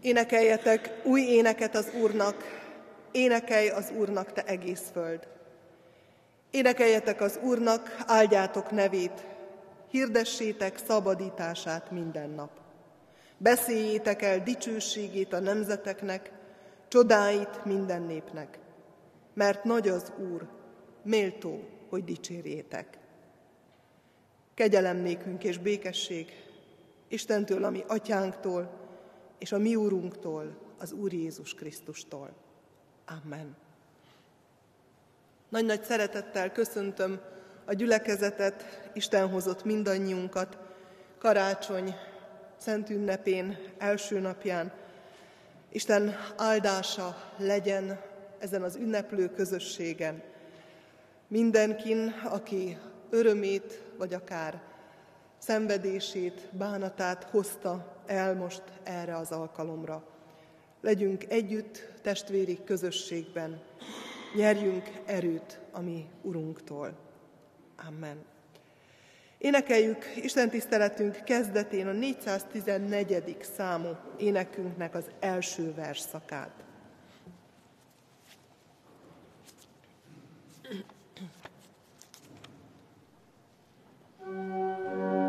Énekeljetek új éneket az Úrnak, énekelj az Úrnak, te egész föld. Énekeljetek az Úrnak, áldjátok nevét, hirdessétek szabadítását minden nap. Beszéljétek el dicsőségét a nemzeteknek, csodáit minden népnek, mert nagy az Úr, méltó, hogy dicsérjétek. Kegyelem nékünk és békesség Istentől, ami atyánktól, és a mi úrunktól, az Úr Jézus Krisztustól. Amen. Nagy-nagy szeretettel köszöntöm a gyülekezetet, Isten hozott mindannyiunkat, karácsony, szent ünnepén, első napján. Isten áldása legyen ezen az ünneplő közösségen. Mindenkin, aki örömét, vagy akár szenvedését, bánatát hozta el most erre az alkalomra. Legyünk együtt testvéri közösségben, nyerjünk erőt a mi Urunktól. Amen. Énekeljük Isten tiszteletünk kezdetén a 414. számú énekünknek az első versszakát.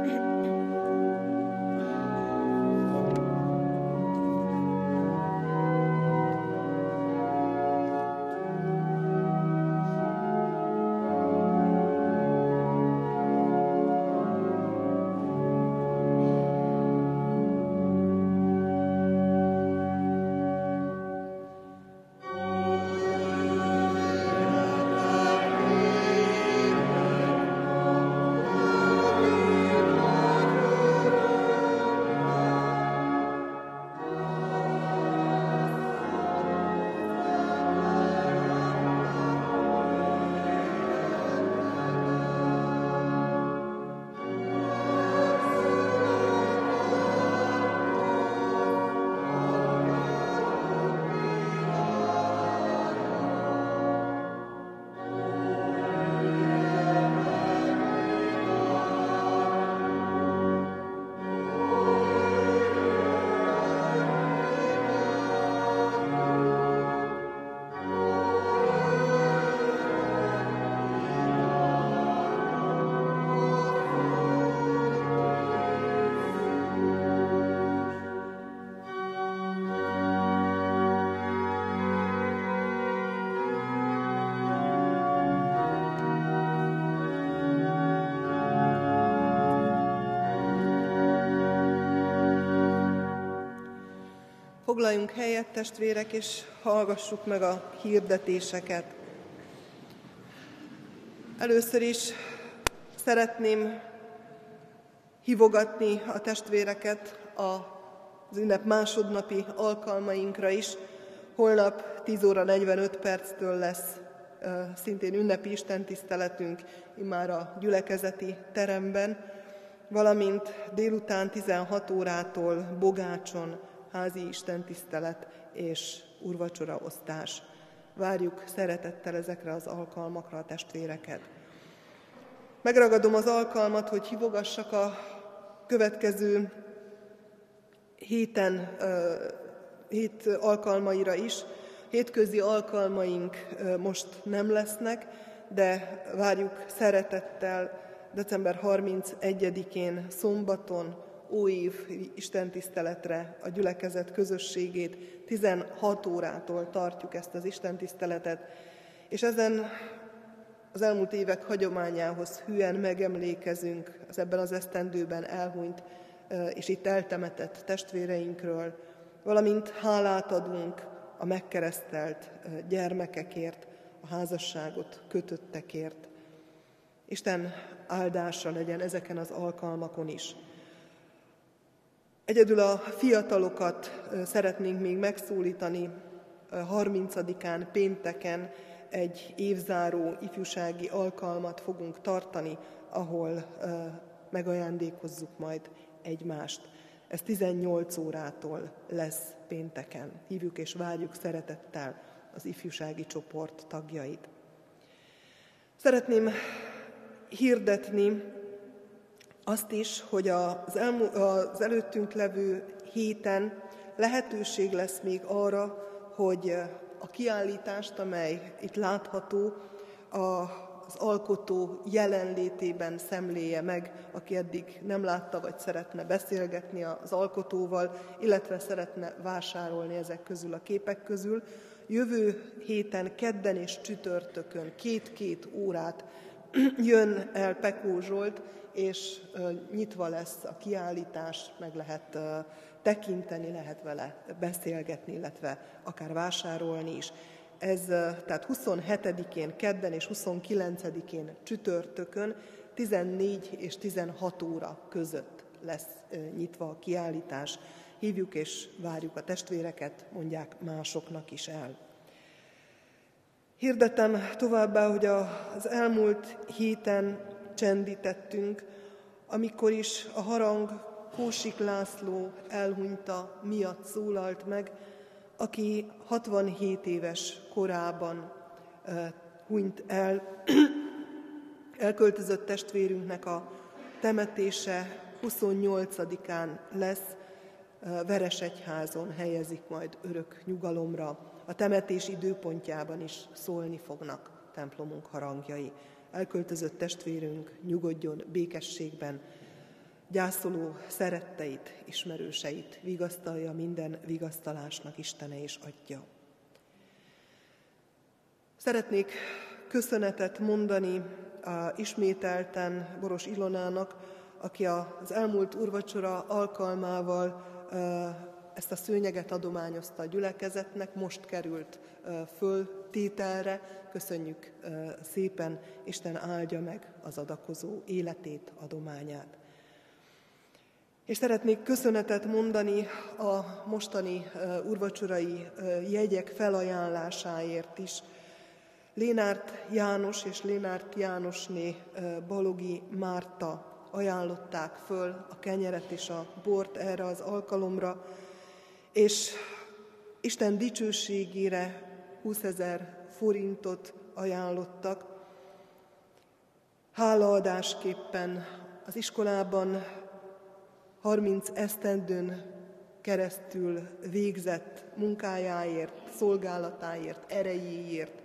Foglaljunk helyet, testvérek, és hallgassuk meg a hirdetéseket. Először is szeretném hívogatni a testvéreket az ünnep másodnapi alkalmainkra is. Holnap 10 óra 45 perctől lesz szintén ünnepi istentiszteletünk immár a gyülekezeti teremben, valamint délután 16 órától Bogácson házi istentisztelet és urvacsora osztás. Várjuk szeretettel ezekre az alkalmakra a testvéreket. Megragadom az alkalmat, hogy hívogassak a következő héten, hét alkalmaira is. Hétközi alkalmaink most nem lesznek, de várjuk szeretettel december 31-én szombaton óév istentiszteletre a gyülekezet közösségét. 16 órától tartjuk ezt az istentiszteletet, és ezen az elmúlt évek hagyományához hűen megemlékezünk az ebben az esztendőben elhunyt és itt eltemetett testvéreinkről, valamint hálát adunk a megkeresztelt gyermekekért, a házasságot kötöttekért. Isten áldása legyen ezeken az alkalmakon is. Egyedül a fiatalokat szeretnénk még megszólítani 30-án pénteken egy évzáró ifjúsági alkalmat fogunk tartani, ahol megajándékozzuk majd egymást. Ez 18 órától lesz pénteken. Hívjuk és várjuk szeretettel az ifjúsági csoport tagjait. Szeretném hirdetni azt is, hogy az, elmú, az előttünk levő héten lehetőség lesz még arra, hogy a kiállítást, amely itt látható, az alkotó jelenlétében szemléje meg, aki eddig nem látta, vagy szeretne beszélgetni az alkotóval, illetve szeretne vásárolni ezek közül a képek közül. Jövő héten, kedden és csütörtökön két-két órát jön el Pekó Zsolt, és nyitva lesz a kiállítás, meg lehet tekinteni, lehet vele beszélgetni, illetve akár vásárolni is. Ez tehát 27-én kedden és 29-én csütörtökön 14 és 16 óra között lesz nyitva a kiállítás. Hívjuk és várjuk a testvéreket, mondják másoknak is el. Hirdetem továbbá, hogy az elmúlt héten csendítettünk, amikor is a harang Kósik László elhunyta miatt szólalt meg, aki 67 éves korában hunyt el. Elköltözött testvérünknek a temetése 28-án lesz, Veresegyházon helyezik majd örök nyugalomra. A temetés időpontjában is szólni fognak templomunk harangjai. Elköltözött testvérünk nyugodjon békességben, gyászoló szeretteit, ismerőseit vigasztalja minden vigasztalásnak Istene és adja. Szeretnék köszönetet mondani a ismételten Boros Ilonának, aki az elmúlt urvacsora alkalmával ezt a szőnyeget adományozta a gyülekezetnek, most került föltételre. Köszönjük szépen, Isten áldja meg az adakozó életét, adományát. És szeretnék köszönetet mondani a mostani urvacsorai jegyek felajánlásáért is. Lénárt János és Lénárt Jánosné Balogi Márta ajánlották föl a kenyeret és a bort erre az alkalomra, és Isten dicsőségére 20 ezer forintot ajánlottak. Hálaadásképpen az iskolában 30 esztendőn keresztül végzett munkájáért, szolgálatáért, erejéért,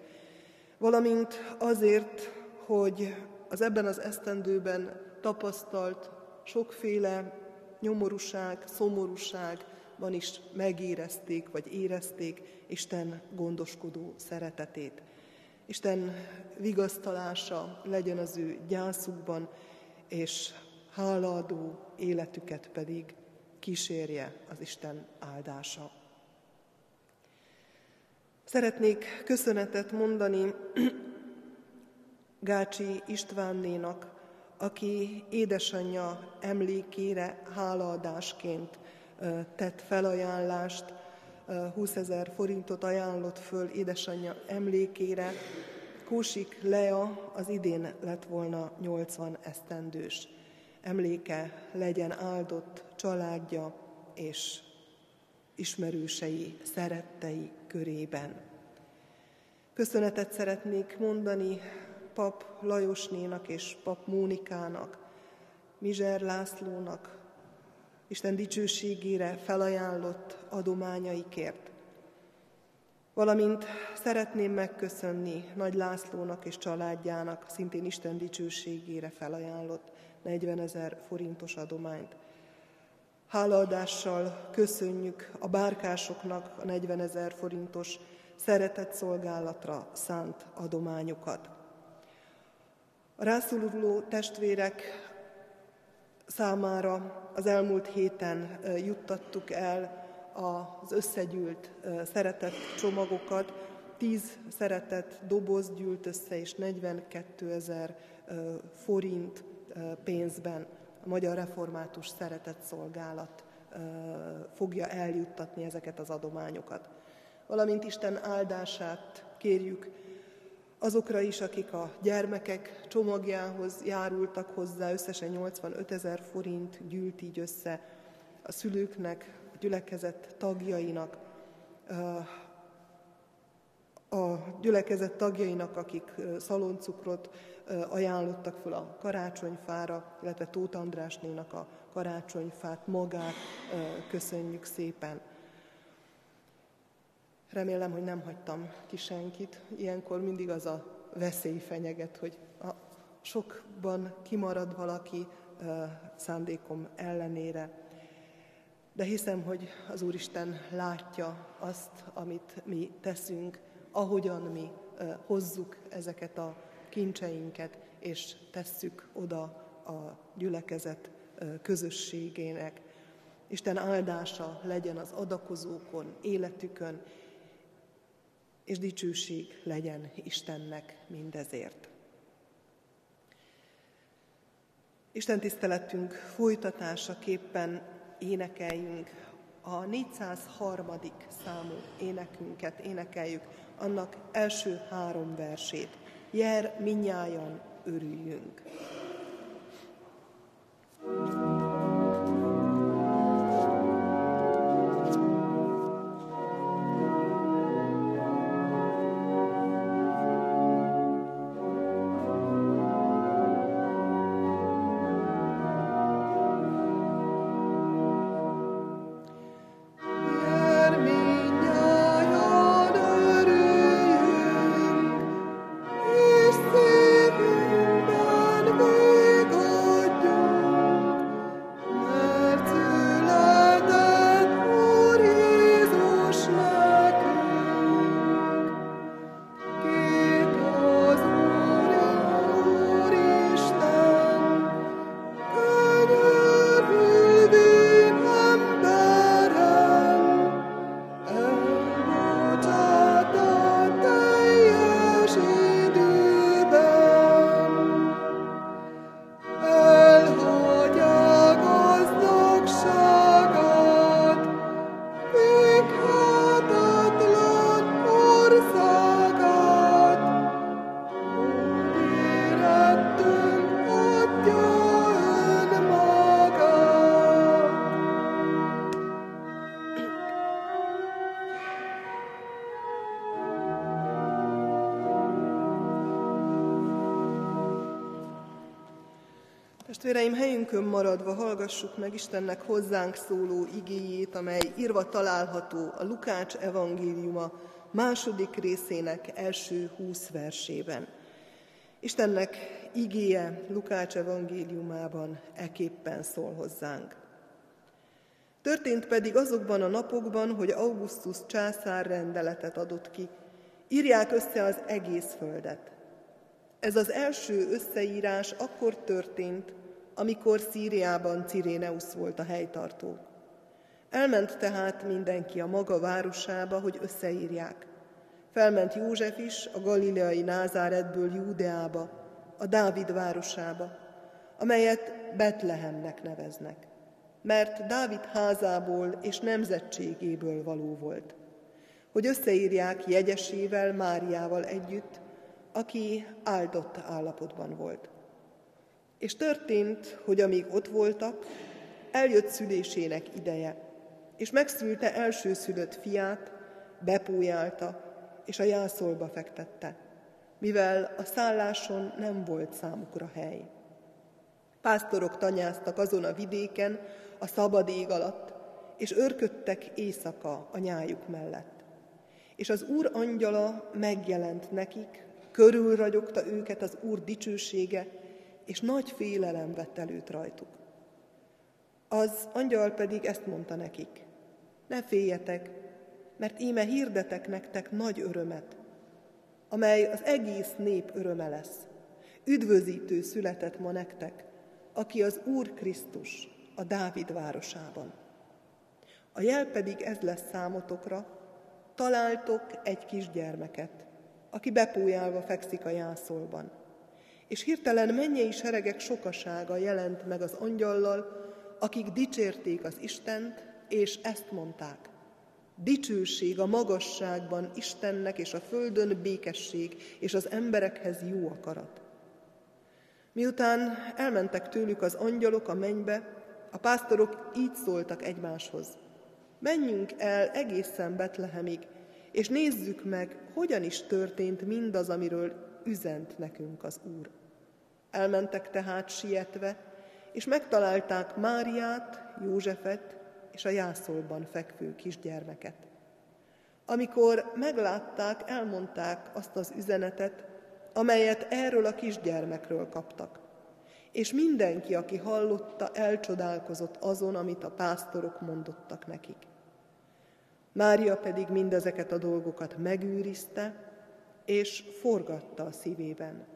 valamint azért, hogy az ebben az esztendőben tapasztalt sokféle nyomorúság, szomorúságban is megérezték, vagy érezték Isten gondoskodó szeretetét. Isten vigasztalása legyen az ő gyászukban, és hálaadó életüket pedig kísérje az Isten áldása. Szeretnék köszönetet mondani Gácsi Istvánnénak, aki édesanyja emlékére hálaadásként tett felajánlást, 20 ezer forintot ajánlott föl édesanyja emlékére. Kósik Lea az idén lett volna 80 esztendős emléke legyen áldott családja és ismerősei, szerettei körében. Köszönetet szeretnék mondani pap Lajosnénak és pap Mónikának, Mizser Lászlónak, Isten dicsőségére felajánlott adományaikért. Valamint szeretném megköszönni Nagy Lászlónak és családjának szintén Isten dicsőségére felajánlott 40 ezer forintos adományt. Hálaadással köszönjük a bárkásoknak a 40 ezer forintos szeretett szolgálatra szánt adományokat. A rászoruló testvérek számára az elmúlt héten juttattuk el az összegyűlt szeretett csomagokat. Tíz szeretett doboz gyűlt össze, és 42 ezer forint pénzben a Magyar Református Szeretett Szolgálat fogja eljuttatni ezeket az adományokat. Valamint Isten áldását kérjük azokra is, akik a gyermekek csomagjához járultak hozzá, összesen 85 ezer forint gyűlt így össze a szülőknek, a gyülekezet tagjainak, a gyülekezet tagjainak, akik szaloncukrot ajánlottak fel a karácsonyfára, illetve Tóth Andrásnénak a karácsonyfát magát köszönjük szépen. Remélem, hogy nem hagytam ki senkit. Ilyenkor mindig az a veszély fenyeget, hogy a sokban kimarad valaki szándékom ellenére. De hiszem, hogy az Úristen látja azt, amit mi teszünk, ahogyan mi hozzuk ezeket a kincseinket, és tesszük oda a gyülekezet közösségének. Isten áldása legyen az adakozókon, életükön, és dicsőség legyen Istennek mindezért. Isten tiszteletünk folytatásaképpen énekeljünk a 403. számú énekünket, énekeljük annak első három versét. Jer minnyájan örüljünk. thank you helyünkön maradva hallgassuk meg Istennek hozzánk szóló igéjét, amely írva található a Lukács evangéliuma második részének első húsz versében. Istennek igéje Lukács evangéliumában eképpen szól hozzánk. Történt pedig azokban a napokban, hogy Augustus császár rendeletet adott ki, írják össze az egész földet. Ez az első összeírás akkor történt, amikor Szíriában Ciréneusz volt a helytartó. Elment tehát mindenki a maga városába, hogy összeírják. Felment József is a galileai Názáretből Júdeába, a Dávid városába, amelyet Betlehemnek neveznek, mert Dávid házából és nemzetségéből való volt, hogy összeírják jegyesével, Máriával együtt, aki áldott állapotban volt. És történt, hogy amíg ott voltak, eljött szülésének ideje, és megszülte elsőszülött fiát, bepújálta, és a jászolba fektette, mivel a szálláson nem volt számukra hely. Pásztorok tanyáztak azon a vidéken, a szabad ég alatt, és örködtek éjszaka a nyájuk mellett. És az Úr angyala megjelent nekik, körülragyogta őket az Úr dicsősége, és nagy félelem vett előtt rajtuk. Az angyal pedig ezt mondta nekik, ne féljetek, mert íme hirdetek nektek nagy örömet, amely az egész nép öröme lesz. Üdvözítő született ma nektek, aki az Úr Krisztus a Dávid városában. A jel pedig ez lesz számotokra, találtok egy kisgyermeket, aki bepújálva fekszik a jászolban. És hirtelen mennyei seregek sokasága jelent meg az angyallal, akik dicsérték az Istent, és ezt mondták. Dicsőség a magasságban Istennek, és a földön békesség, és az emberekhez jó akarat. Miután elmentek tőlük az angyalok a mennybe, a pásztorok így szóltak egymáshoz. Menjünk el egészen Betlehemig, és nézzük meg, hogyan is történt mindaz, amiről üzent nekünk az Úr. Elmentek tehát sietve, és megtalálták Máriát, Józsefet és a jászolban fekvő kisgyermeket. Amikor meglátták, elmondták azt az üzenetet, amelyet erről a kisgyermekről kaptak. És mindenki, aki hallotta, elcsodálkozott azon, amit a pásztorok mondottak nekik. Mária pedig mindezeket a dolgokat megőrizte, és forgatta a szívében.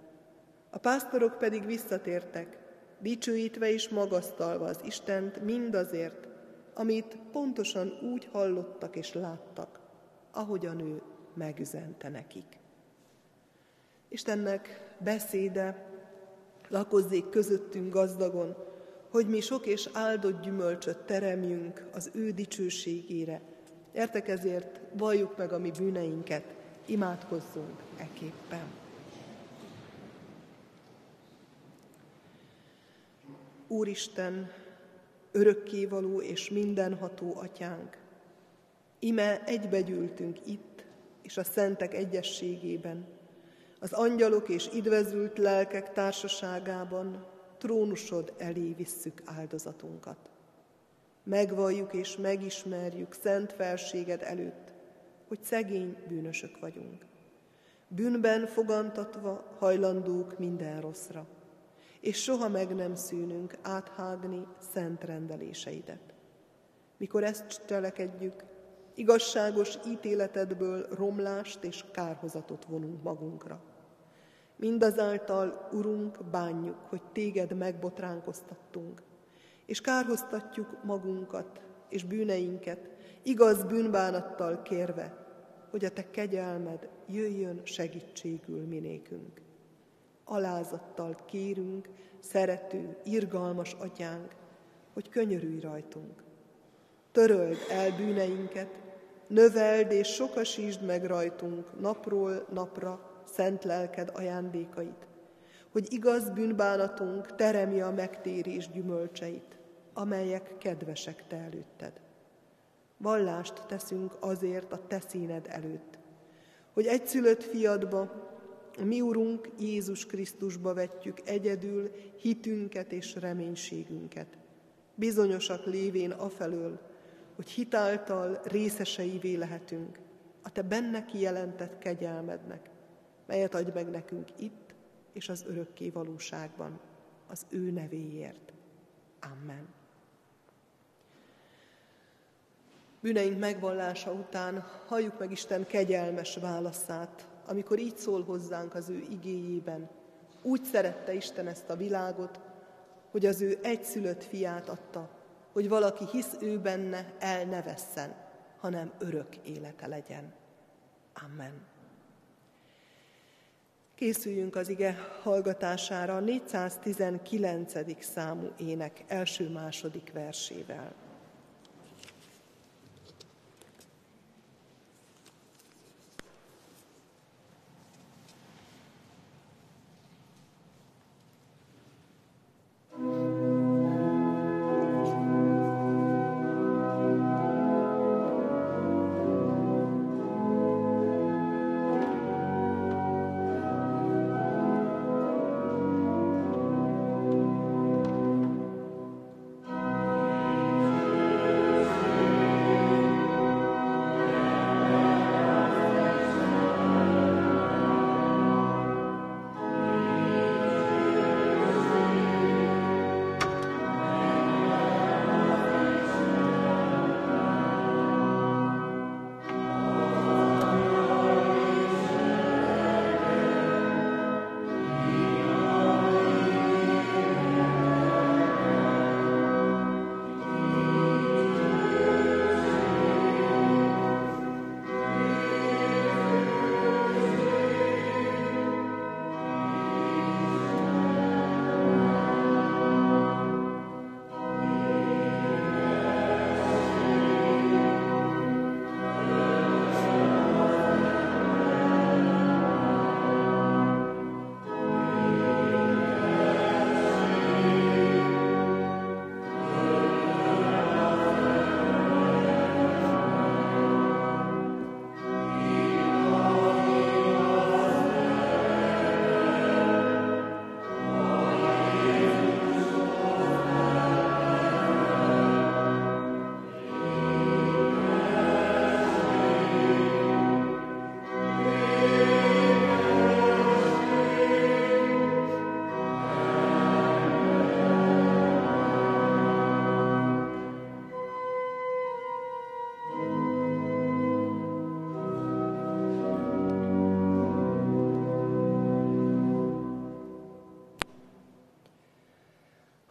A pásztorok pedig visszatértek, dicsőítve és magasztalva az Istent mindazért, amit pontosan úgy hallottak és láttak, ahogy a nő megüzente nekik. Istennek beszéde lakozzék közöttünk gazdagon, hogy mi sok és áldott gyümölcsöt teremjünk az ő dicsőségére. Értek ezért valljuk meg a mi bűneinket, imádkozzunk eképpen. Úristen, örökkévaló és mindenható atyánk, ime egybegyűltünk itt és a szentek egyességében, az angyalok és idvezült lelkek társaságában trónusod elé visszük áldozatunkat. Megvalljuk és megismerjük szent felséged előtt, hogy szegény bűnösök vagyunk. Bűnben fogantatva hajlandók minden rosszra, és soha meg nem szűnünk áthágni szent rendeléseidet. Mikor ezt cselekedjük, igazságos ítéletedből romlást és kárhozatot vonunk magunkra. Mindazáltal, Urunk, bánjuk, hogy Téged megbotránkoztattunk, és kárhoztatjuk magunkat és bűneinket, igaz bűnbánattal kérve, hogy a Te kegyelmed jöjjön segítségül minékünk. Alázattal kérünk, szerető, irgalmas atyánk, hogy könyörülj rajtunk. Töröld el bűneinket, növeld és sokasítsd meg rajtunk napról napra szent lelked ajándékait, hogy igaz bűnbánatunk teremje a megtérés gyümölcseit, amelyek kedvesek te előtted. Vallást teszünk azért a te színed előtt, hogy egyszülött fiadba, a mi Urunk Jézus Krisztusba vetjük egyedül hitünket és reménységünket. Bizonyosak lévén afelől, hogy hitáltal részeseivé lehetünk a te benne kijelentett kegyelmednek, melyet adj meg nekünk itt és az örökké valóságban, az ő nevéért. Amen. Bűneink megvallása után halljuk meg Isten kegyelmes válaszát, amikor így szól hozzánk az ő igéjében. Úgy szerette Isten ezt a világot, hogy az ő egyszülött fiát adta, hogy valaki hisz ő benne, el ne vesszen, hanem örök élete legyen. Amen. Készüljünk az ige hallgatására a 419. számú ének első-második versével.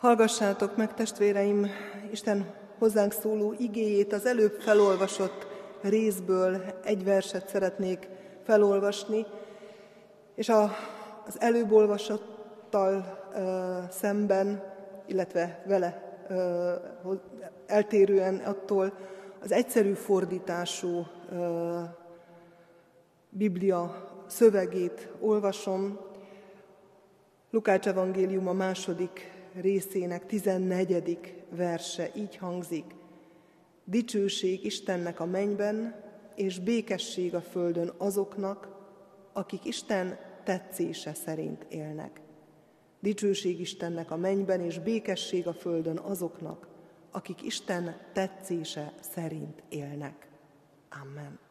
Hallgassátok meg, testvéreim, Isten hozzánk szóló igéjét, az előbb felolvasott részből egy verset szeretnék felolvasni, és a, az előbb olvasottal uh, szemben, illetve vele uh, eltérően attól az egyszerű fordítású uh, Biblia szövegét olvasom. Lukács evangélium a második részének 14. verse így hangzik. Dicsőség Istennek a mennyben, és békesség a földön azoknak, akik Isten tetszése szerint élnek. Dicsőség Istennek a mennyben, és békesség a földön azoknak, akik Isten tetszése szerint élnek. Amen.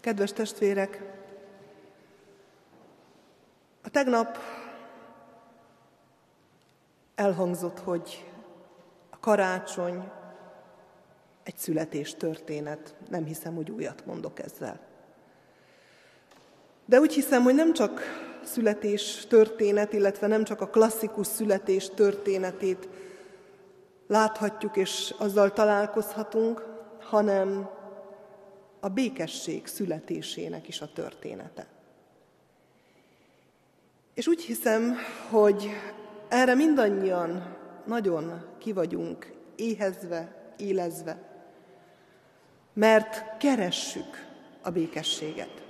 Kedves testvérek, a tegnap elhangzott, hogy a karácsony egy születés történet. Nem hiszem, hogy újat mondok ezzel. De úgy hiszem, hogy nem csak születés történet, illetve nem csak a klasszikus születés történetét láthatjuk és azzal találkozhatunk, hanem a békesség születésének is a története. És úgy hiszem, hogy erre mindannyian nagyon kivagyunk éhezve, élezve, mert keressük a békességet.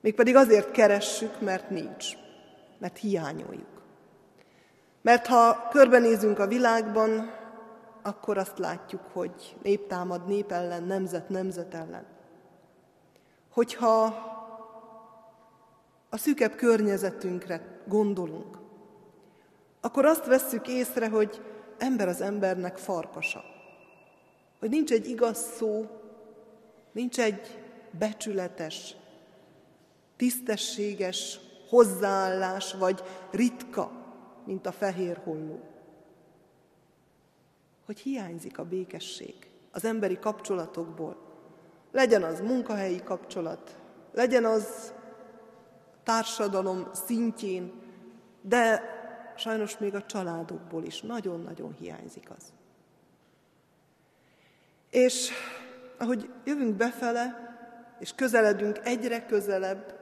Mégpedig azért keressük, mert nincs, mert hiányoljuk. Mert ha körbenézünk a világban, akkor azt látjuk, hogy nép támad nép ellen, nemzet nemzet ellen. Hogyha a szűkebb környezetünkre gondolunk, akkor azt vesszük észre, hogy ember az embernek farkasa. Hogy nincs egy igaz szó, nincs egy becsületes, tisztességes hozzáállás, vagy ritka, mint a fehér holló hogy hiányzik a békesség az emberi kapcsolatokból. Legyen az munkahelyi kapcsolat, legyen az társadalom szintjén, de sajnos még a családokból is nagyon-nagyon hiányzik az. És ahogy jövünk befele, és közeledünk egyre közelebb,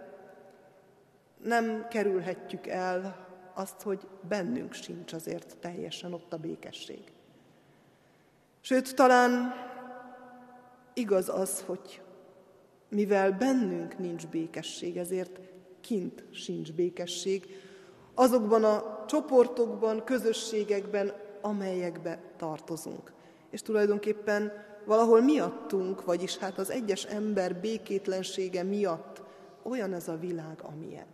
nem kerülhetjük el azt, hogy bennünk sincs azért teljesen ott a békesség. Sőt, talán igaz az, hogy mivel bennünk nincs békesség, ezért kint sincs békesség, azokban a csoportokban, közösségekben, amelyekbe tartozunk. És tulajdonképpen valahol miattunk, vagyis hát az egyes ember békétlensége miatt olyan ez a világ, amilyen.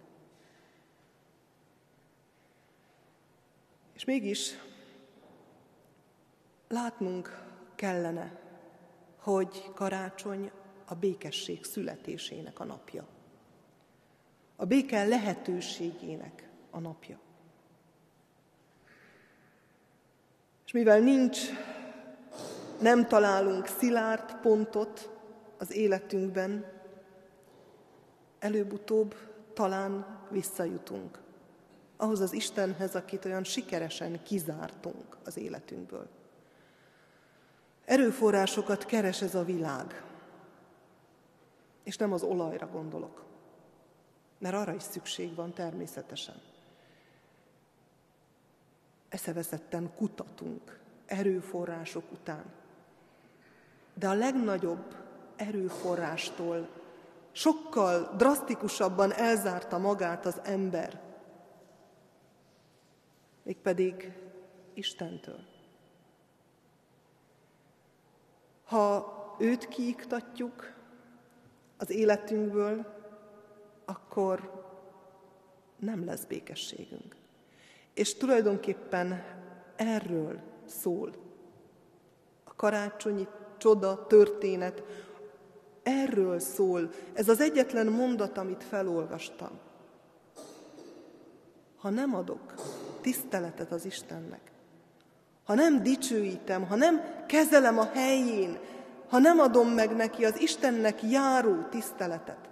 És mégis Látnunk kellene, hogy karácsony a békesség születésének a napja. A béke lehetőségének a napja. És mivel nincs, nem találunk szilárd pontot az életünkben, előbb-utóbb talán visszajutunk ahhoz az Istenhez, akit olyan sikeresen kizártunk az életünkből. Erőforrásokat keres ez a világ. És nem az olajra gondolok, mert arra is szükség van természetesen. Eszeveszetten kutatunk erőforrások után. De a legnagyobb erőforrástól sokkal drasztikusabban elzárta magát az ember, mégpedig Istentől. Ha őt kiiktatjuk az életünkből, akkor nem lesz békességünk. És tulajdonképpen erről szól a karácsonyi csoda, történet, erről szól. Ez az egyetlen mondat, amit felolvastam. Ha nem adok tiszteletet az Istennek, ha nem dicsőítem, ha nem kezelem a helyén, ha nem adom meg neki az Istennek járó tiszteletet,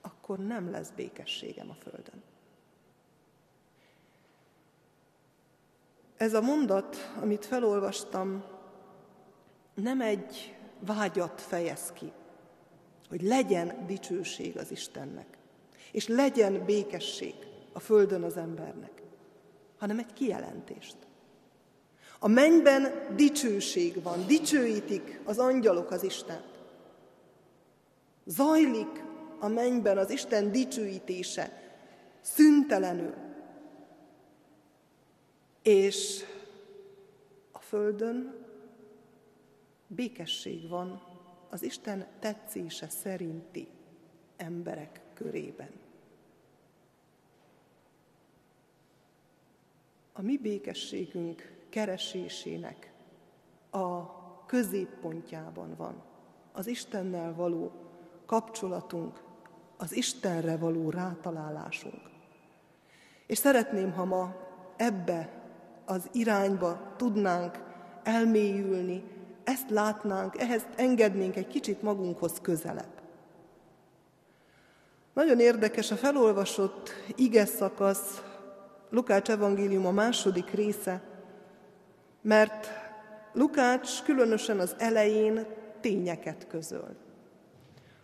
akkor nem lesz békességem a földön. Ez a mondat, amit felolvastam, nem egy vágyat fejez ki, hogy legyen dicsőség az Istennek, és legyen békesség a földön az embernek, hanem egy kijelentést. A mennyben dicsőség van, dicsőítik az angyalok az Istent. Zajlik a mennyben az Isten dicsőítése, szüntelenül. És a földön békesség van az Isten tetszése szerinti emberek körében. A mi békességünk keresésének a középpontjában van az Istennel való kapcsolatunk, az Istenre való rátalálásunk. És szeretném, ha ma ebbe az irányba tudnánk elmélyülni, ezt látnánk, ehhez engednénk egy kicsit magunkhoz közelebb. Nagyon érdekes a felolvasott ige szakasz, Lukács evangélium a második része, mert Lukács különösen az elején tényeket közöl.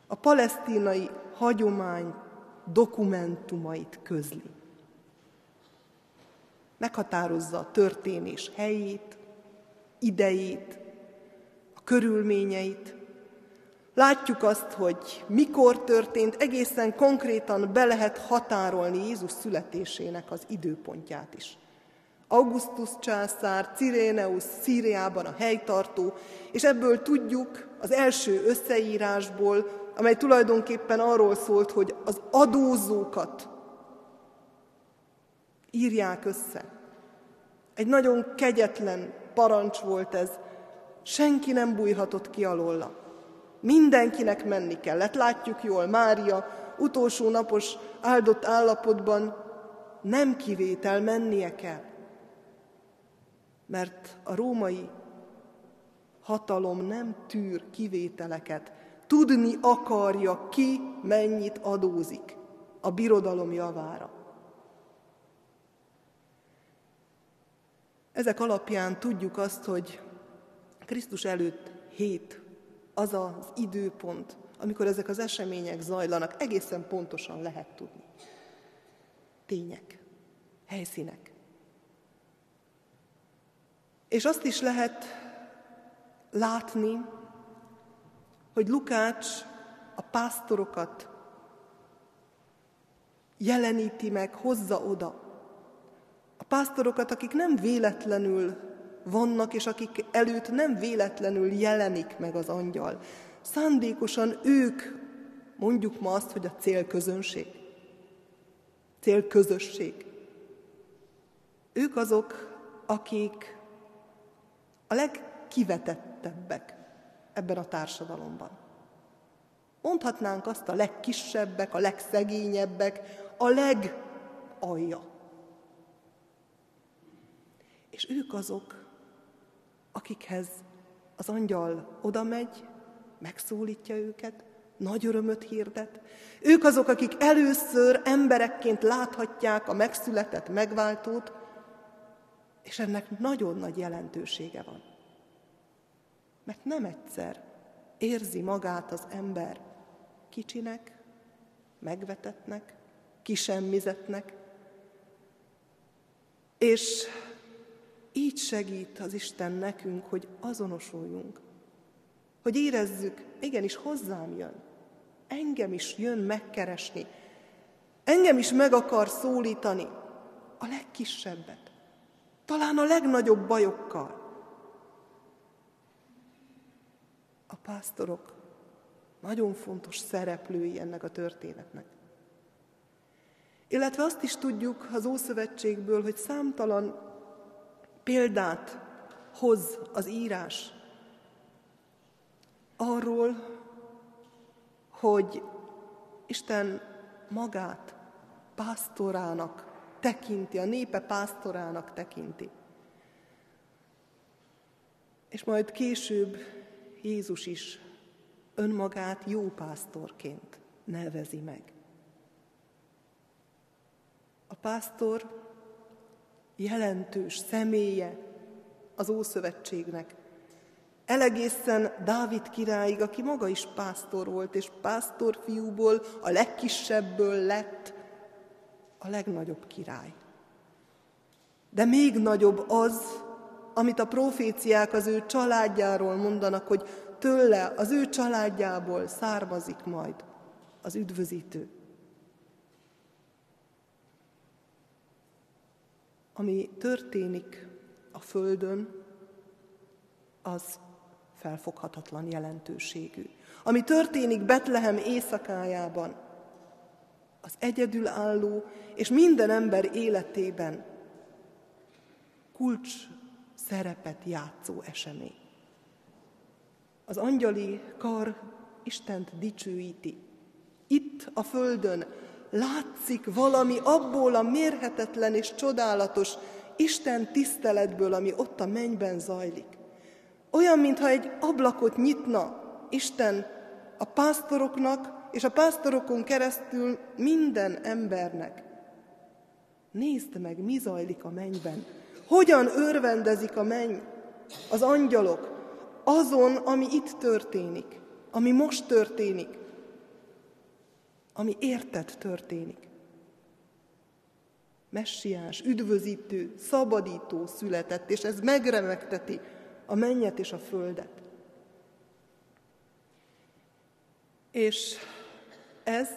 A palesztinai hagyomány dokumentumait közli. Meghatározza a történés helyét, idejét, a körülményeit. Látjuk azt, hogy mikor történt, egészen konkrétan be lehet határolni Jézus születésének az időpontját is. Augustus császár, Ciréneus Szíriában a helytartó, és ebből tudjuk az első összeírásból, amely tulajdonképpen arról szólt, hogy az adózókat írják össze. Egy nagyon kegyetlen parancs volt ez, senki nem bújhatott ki alóla. Mindenkinek menni kellett. Látjuk jól, Mária utolsó napos áldott állapotban nem kivétel, mennie kell mert a római hatalom nem tűr kivételeket. Tudni akarja, ki mennyit adózik a birodalom javára. Ezek alapján tudjuk azt, hogy Krisztus előtt hét az az időpont, amikor ezek az események zajlanak, egészen pontosan lehet tudni. Tények, helyszínek. És azt is lehet látni, hogy Lukács a pásztorokat jeleníti meg, hozza oda. A pásztorokat, akik nem véletlenül vannak, és akik előtt nem véletlenül jelenik meg az angyal. Szándékosan ők, mondjuk ma azt, hogy a célközönség, célközösség. Ők azok, akik a legkivetettebbek ebben a társadalomban. Mondhatnánk azt a legkisebbek, a legszegényebbek, a legalja. És ők azok, akikhez az angyal oda megy, megszólítja őket, nagy örömöt hirdet. Ők azok, akik először emberekként láthatják a megszületett megváltót, és ennek nagyon nagy jelentősége van. Mert nem egyszer érzi magát az ember kicsinek, megvetetnek, kisemmizetnek, és így segít az Isten nekünk, hogy azonosuljunk, hogy érezzük, igenis hozzám jön, engem is jön megkeresni, engem is meg akar szólítani, a legkisebbet. Talán a legnagyobb bajokkal. A pásztorok nagyon fontos szereplői ennek a történetnek. Illetve azt is tudjuk az Ószövetségből, hogy számtalan példát hoz az írás arról, hogy Isten magát pásztorának tekinti, a népe pásztorának tekinti. És majd később Jézus is önmagát jó pásztorként nevezi meg. A pásztor jelentős személye az Ószövetségnek. Elegészen Dávid királyig, aki maga is pásztor volt, és pásztor fiúból, a legkisebbből lett a legnagyobb király. De még nagyobb az, amit a proféciák az ő családjáról mondanak, hogy tőle, az ő családjából származik majd az üdvözítő. Ami történik a Földön, az felfoghatatlan jelentőségű. Ami történik Betlehem éjszakájában, az egyedülálló és minden ember életében kulcs szerepet játszó esemény. Az angyali kar Istent dicsőíti. Itt a földön látszik valami abból a mérhetetlen és csodálatos Isten tiszteletből, ami ott a mennyben zajlik. Olyan, mintha egy ablakot nyitna Isten a pásztoroknak és a pásztorokon keresztül minden embernek. Nézd meg, mi zajlik a mennyben. Hogyan örvendezik a menny, az angyalok, azon, ami itt történik, ami most történik, ami érted történik. Messiás, üdvözítő, szabadító született, és ez megremegteti a mennyet és a földet. És ez,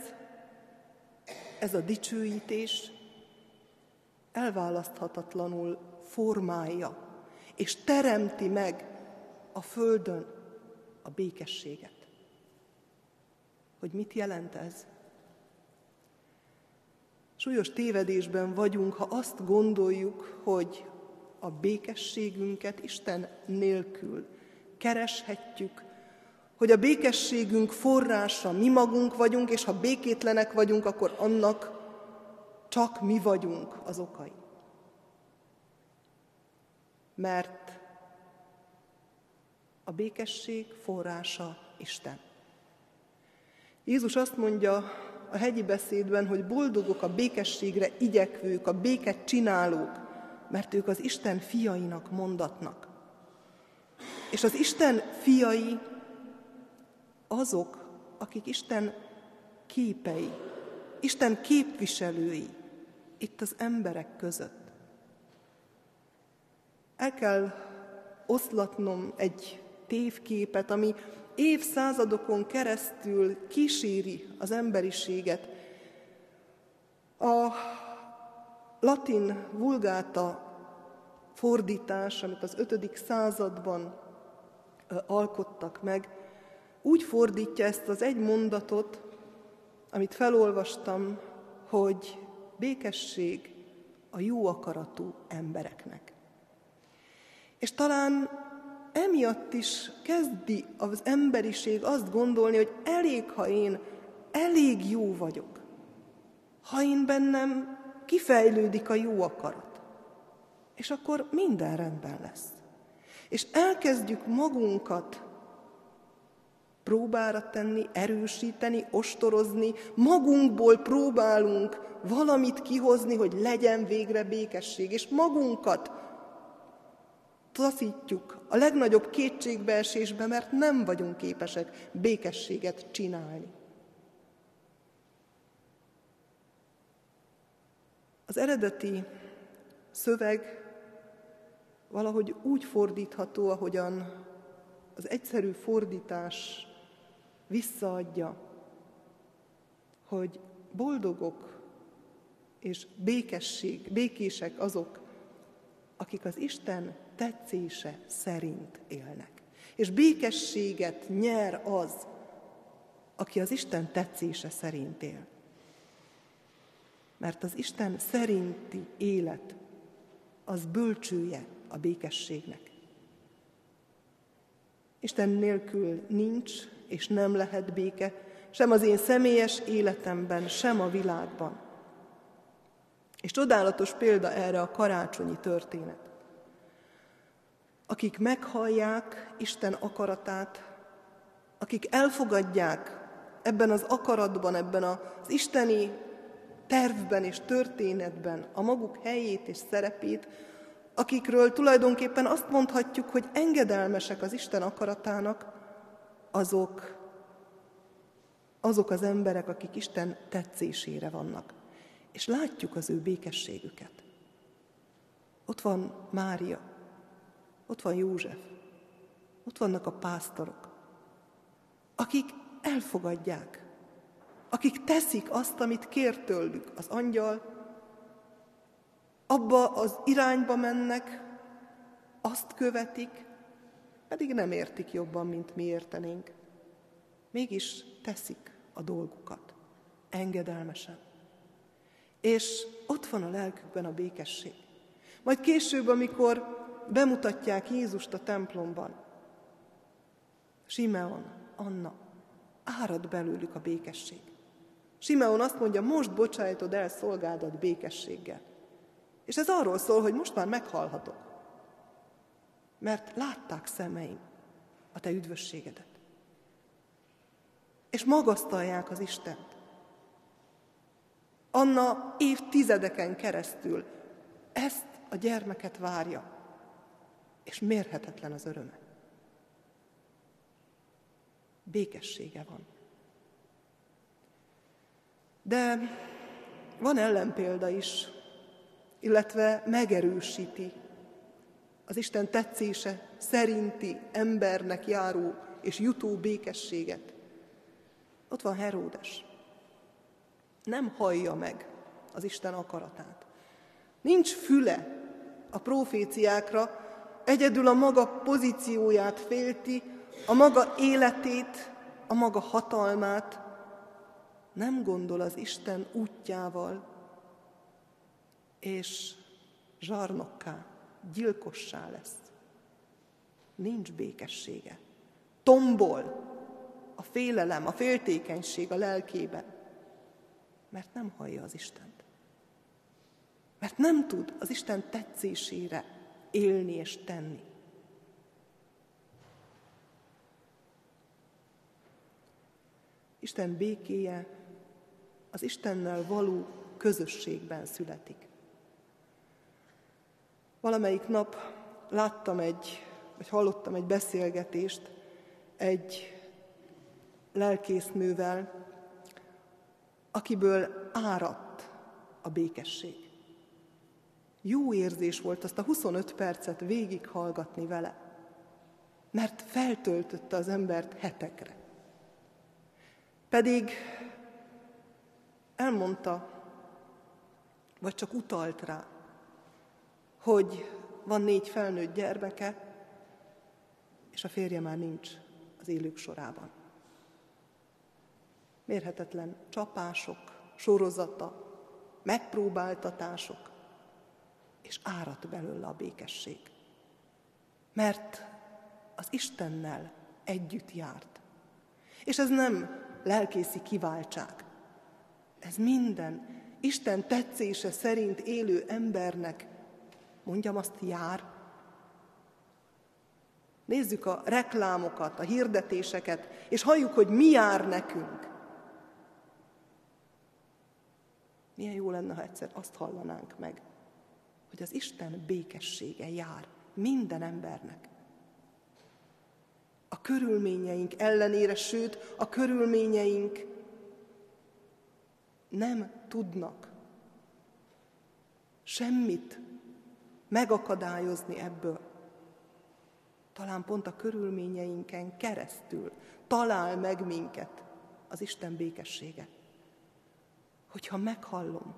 ez a dicsőítés elválaszthatatlanul formálja és teremti meg a Földön a békességet. Hogy mit jelent ez? Súlyos tévedésben vagyunk, ha azt gondoljuk, hogy a békességünket Isten nélkül kereshetjük, hogy a békességünk forrása mi magunk vagyunk, és ha békétlenek vagyunk, akkor annak csak mi vagyunk az okai. Mert a békesség forrása Isten. Jézus azt mondja a hegyi beszédben, hogy boldogok a békességre igyekvők, a béket csinálók, mert ők az Isten fiainak mondatnak. És az Isten fiai azok, akik Isten képei, Isten képviselői itt az emberek között. El kell oszlatnom egy tévképet, ami évszázadokon keresztül kíséri az emberiséget. A latin vulgáta fordítás, amit az 5. században alkottak meg, úgy fordítja ezt az egy mondatot, amit felolvastam, hogy békesség a jó akaratú embereknek. És talán emiatt is kezdi az emberiség azt gondolni, hogy elég, ha én elég jó vagyok, ha én bennem kifejlődik a jó akarat, és akkor minden rendben lesz. És elkezdjük magunkat próbára tenni, erősíteni, ostorozni, magunkból próbálunk valamit kihozni, hogy legyen végre békesség, és magunkat taszítjuk a legnagyobb kétségbeesésbe, mert nem vagyunk képesek békességet csinálni. Az eredeti szöveg valahogy úgy fordítható, ahogyan az egyszerű fordítás visszaadja, hogy boldogok és békesség, békések azok, akik az Isten tetszése szerint élnek. És békességet nyer az, aki az Isten tetszése szerint él. Mert az Isten szerinti élet az bölcsője a békességnek. Isten nélkül nincs és nem lehet béke, sem az én személyes életemben, sem a világban. És csodálatos példa erre a karácsonyi történet. Akik meghallják Isten akaratát, akik elfogadják ebben az akaratban, ebben az isteni tervben és történetben a maguk helyét és szerepét, akikről tulajdonképpen azt mondhatjuk, hogy engedelmesek az Isten akaratának, azok, azok az emberek, akik Isten tetszésére vannak. És látjuk az ő békességüket. Ott van Mária, ott van József, ott vannak a pásztorok, akik elfogadják, akik teszik azt, amit kér tőlük az angyal, abba az irányba mennek, azt követik, pedig nem értik jobban, mint mi értenénk. Mégis teszik a dolgukat, engedelmesen. És ott van a lelkükben a békesség. Majd később, amikor bemutatják Jézust a templomban, Simeon, Anna, árad belőlük a békesség. Simeon azt mondja, most bocsájtod el szolgádat békességgel. És ez arról szól, hogy most már meghalhatok. Mert látták szemeim a te üdvösségedet. És magasztalják az Istent. Anna évtizedeken keresztül ezt a gyermeket várja, és mérhetetlen az öröme. Békessége van. De van ellenpélda is, illetve megerősíti az Isten tetszése szerinti embernek járó és jutó békességet. Ott van Heródes. Nem hallja meg az Isten akaratát. Nincs füle a proféciákra, egyedül a maga pozícióját félti, a maga életét, a maga hatalmát, nem gondol az Isten útjával, és zsarnokká, gyilkossá lesz. Nincs békessége. Tombol a félelem, a féltékenység a lelkében, mert nem hallja az Istent. Mert nem tud az Isten tetszésére élni és tenni. Isten békéje az Istennel való közösségben születik. Valamelyik nap láttam egy, vagy hallottam egy beszélgetést egy lelkésznővel, akiből áradt a békesség. Jó érzés volt azt a 25 percet végighallgatni vele, mert feltöltötte az embert hetekre. Pedig elmondta, vagy csak utalt rá, hogy van négy felnőtt gyermeke, és a férje már nincs az élők sorában. Mérhetetlen csapások, sorozata, megpróbáltatások, és árat belőle a békesség. Mert az Istennel együtt járt. És ez nem lelkészi kiváltság. Ez minden Isten tetszése szerint élő embernek mondjam azt, jár. Nézzük a reklámokat, a hirdetéseket, és halljuk, hogy mi jár nekünk. Milyen jó lenne, ha egyszer azt hallanánk meg, hogy az Isten békessége jár minden embernek. A körülményeink ellenére, sőt, a körülményeink nem tudnak semmit megakadályozni ebből. Talán pont a körülményeinken keresztül talál meg minket az Isten békessége. Hogyha meghallom,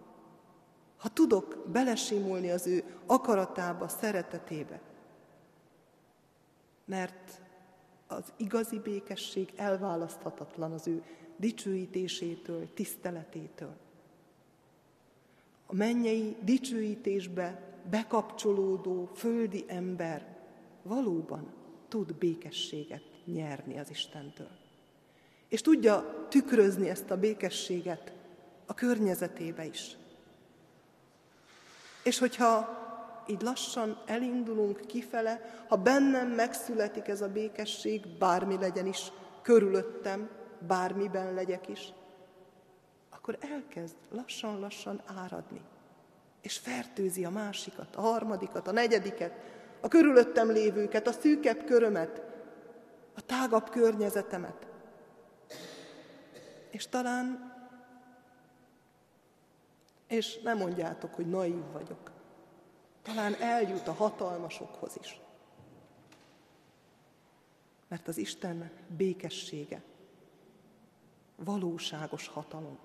ha tudok belesimulni az ő akaratába, szeretetébe, mert az igazi békesség elválaszthatatlan az ő dicsőítésétől, tiszteletétől. A mennyei dicsőítésbe bekapcsolódó földi ember valóban tud békességet nyerni az Istentől. És tudja tükrözni ezt a békességet a környezetébe is. És hogyha így lassan elindulunk kifele, ha bennem megszületik ez a békesség, bármi legyen is körülöttem, bármiben legyek is, akkor elkezd lassan-lassan áradni. És fertőzi a másikat, a harmadikat, a negyediket, a körülöttem lévőket, a szűkebb körömet, a tágabb környezetemet. És talán, és nem mondjátok, hogy naív vagyok, talán eljut a hatalmasokhoz is. Mert az Isten békessége, valóságos hatalom.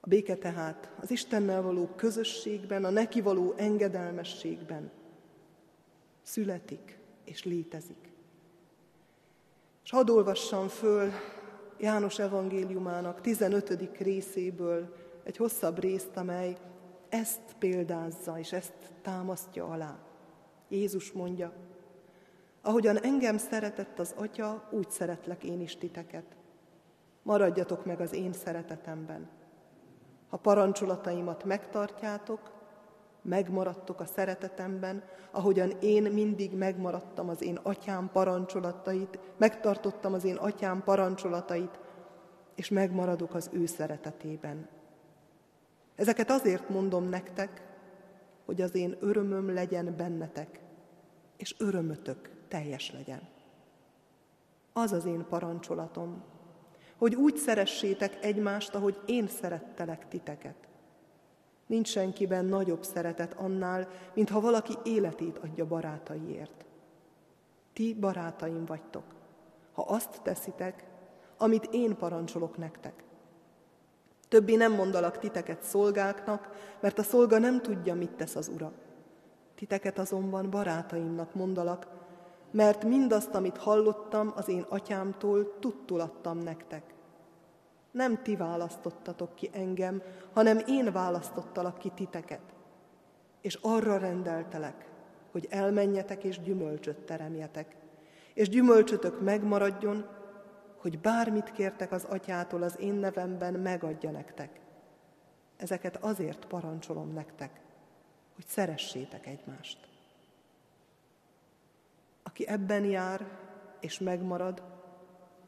A béke tehát az Istennel való közösségben, a neki való engedelmességben születik és létezik. És hadd olvassam föl János evangéliumának 15. részéből egy hosszabb részt, amely ezt példázza és ezt támasztja alá. Jézus mondja, ahogyan engem szeretett az Atya, úgy szeretlek én is titeket. Maradjatok meg az én szeretetemben. Ha parancsolataimat megtartjátok, megmaradtok a szeretetemben, ahogyan én mindig megmaradtam az én atyám parancsolatait, megtartottam az én atyám parancsolatait, és megmaradok az ő szeretetében. Ezeket azért mondom nektek, hogy az én örömöm legyen bennetek, és örömötök teljes legyen. Az az én parancsolatom, hogy úgy szeressétek egymást, ahogy én szerettelek titeket. Nincs senkiben nagyobb szeretet annál, mint ha valaki életét adja barátaiért. Ti barátaim vagytok, ha azt teszitek, amit én parancsolok nektek. Többi nem mondalak titeket szolgáknak, mert a szolga nem tudja, mit tesz az ura. Titeket azonban barátaimnak mondalak, mert mindazt, amit hallottam az én atyámtól, tudtul adtam nektek. Nem ti választottatok ki engem, hanem én választottalak ki titeket. És arra rendeltelek, hogy elmenjetek és gyümölcsöt teremjetek. És gyümölcsötök megmaradjon, hogy bármit kértek az atyától az én nevemben, megadja nektek. Ezeket azért parancsolom nektek, hogy szeressétek egymást. Aki ebben jár és megmarad,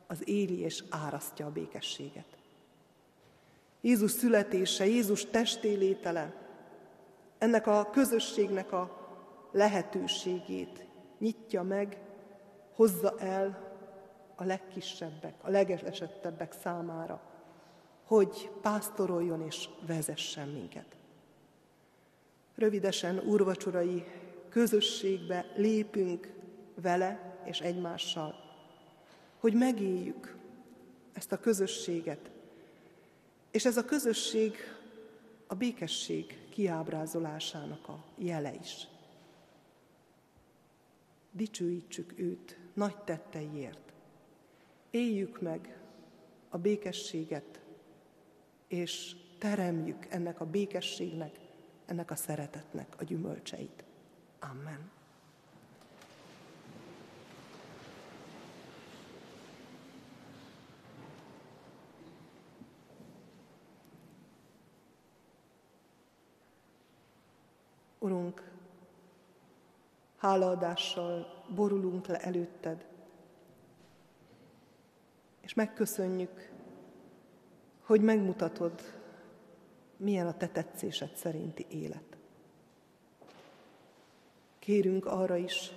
az éli és árasztja a békességet. Jézus születése, Jézus testélétele, ennek a közösségnek a lehetőségét nyitja meg, hozza el a legkisebbek, a legesettebbek számára, hogy pásztoroljon és vezessen minket. Rövidesen úrvacsorai közösségbe lépünk vele és egymással, hogy megéljük ezt a közösséget, és ez a közösség a békesség kiábrázolásának a jele is. Dicsőítsük őt nagy tetteiért. Éljük meg a békességet, és teremjük ennek a békességnek, ennek a szeretetnek a gyümölcseit. Amen. Urunk, hálaadással borulunk le előtted, és megköszönjük, hogy megmutatod, milyen a te tetszésed szerinti élet. Kérünk arra is,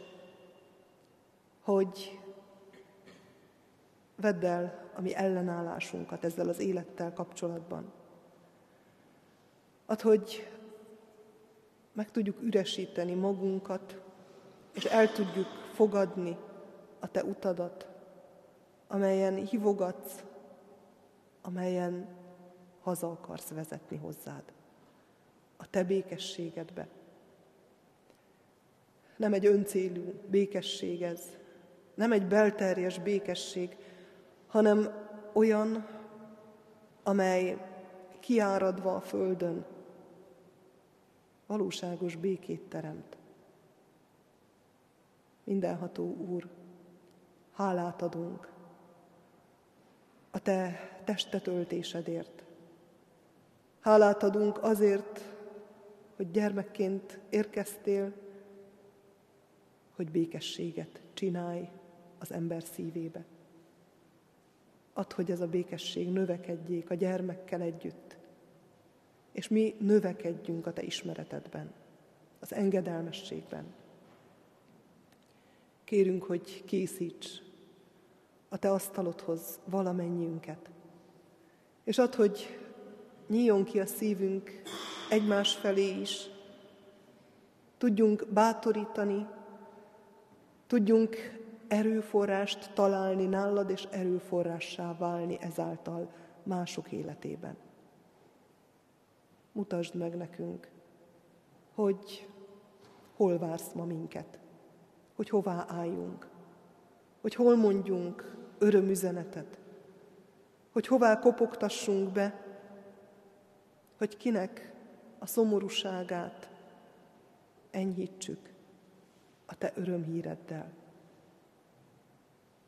hogy vedd el a mi ellenállásunkat ezzel az élettel kapcsolatban. Ad, hogy meg tudjuk üresíteni magunkat, és el tudjuk fogadni a Te utadat, amelyen hívogatsz, amelyen haza akarsz vezetni hozzád, a Te békességedbe. Nem egy öncélú békesség ez, nem egy belterjes békesség, hanem olyan, amely kiáradva a földön, valóságos békét teremt. Mindenható Úr, hálát adunk a Te testetöltésedért. Hálát adunk azért, hogy gyermekként érkeztél, hogy békességet csinálj az ember szívébe. Add, hogy ez a békesség növekedjék a gyermekkel együtt, és mi növekedjünk a Te ismeretedben, az engedelmességben. Kérünk, hogy készíts a Te asztalodhoz valamennyiünket, és add, hogy nyíljon ki a szívünk egymás felé is, tudjunk bátorítani, tudjunk erőforrást találni nálad, és erőforrássá válni ezáltal mások életében. Mutasd meg nekünk, hogy hol vársz ma minket, hogy hová álljunk, hogy hol mondjunk örömüzenetet, hogy hová kopogtassunk be, hogy kinek a szomorúságát enyhítsük a Te örömhíreddel.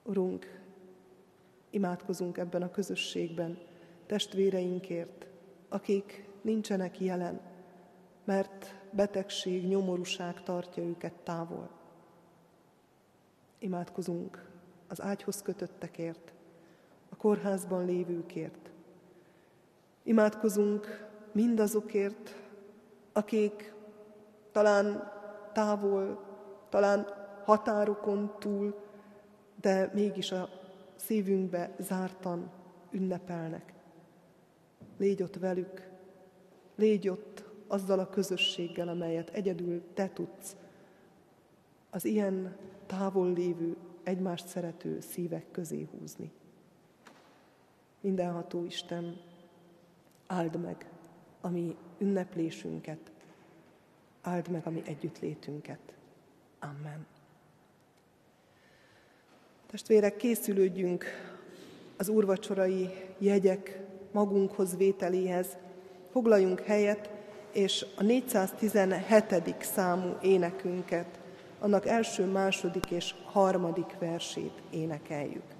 Urunk, imádkozunk ebben a közösségben testvéreinkért, akik nincsenek jelen, mert betegség, nyomorúság tartja őket távol. Imádkozunk az ágyhoz kötöttekért, a kórházban lévőkért. Imádkozunk mindazokért, akik talán távol, talán határokon túl, de mégis a szívünkbe zártan ünnepelnek. Légy ott velük, légy ott azzal a közösséggel, amelyet egyedül te tudsz, az ilyen távol lévő, egymást szerető szívek közé húzni. Mindenható Isten, áld meg a mi ünneplésünket, áld meg a mi együttlétünket. Amen. Testvérek, készülődjünk az úrvacsorai jegyek magunkhoz vételéhez. Foglaljunk helyet, és a 417. számú énekünket, annak első, második és harmadik versét énekeljük.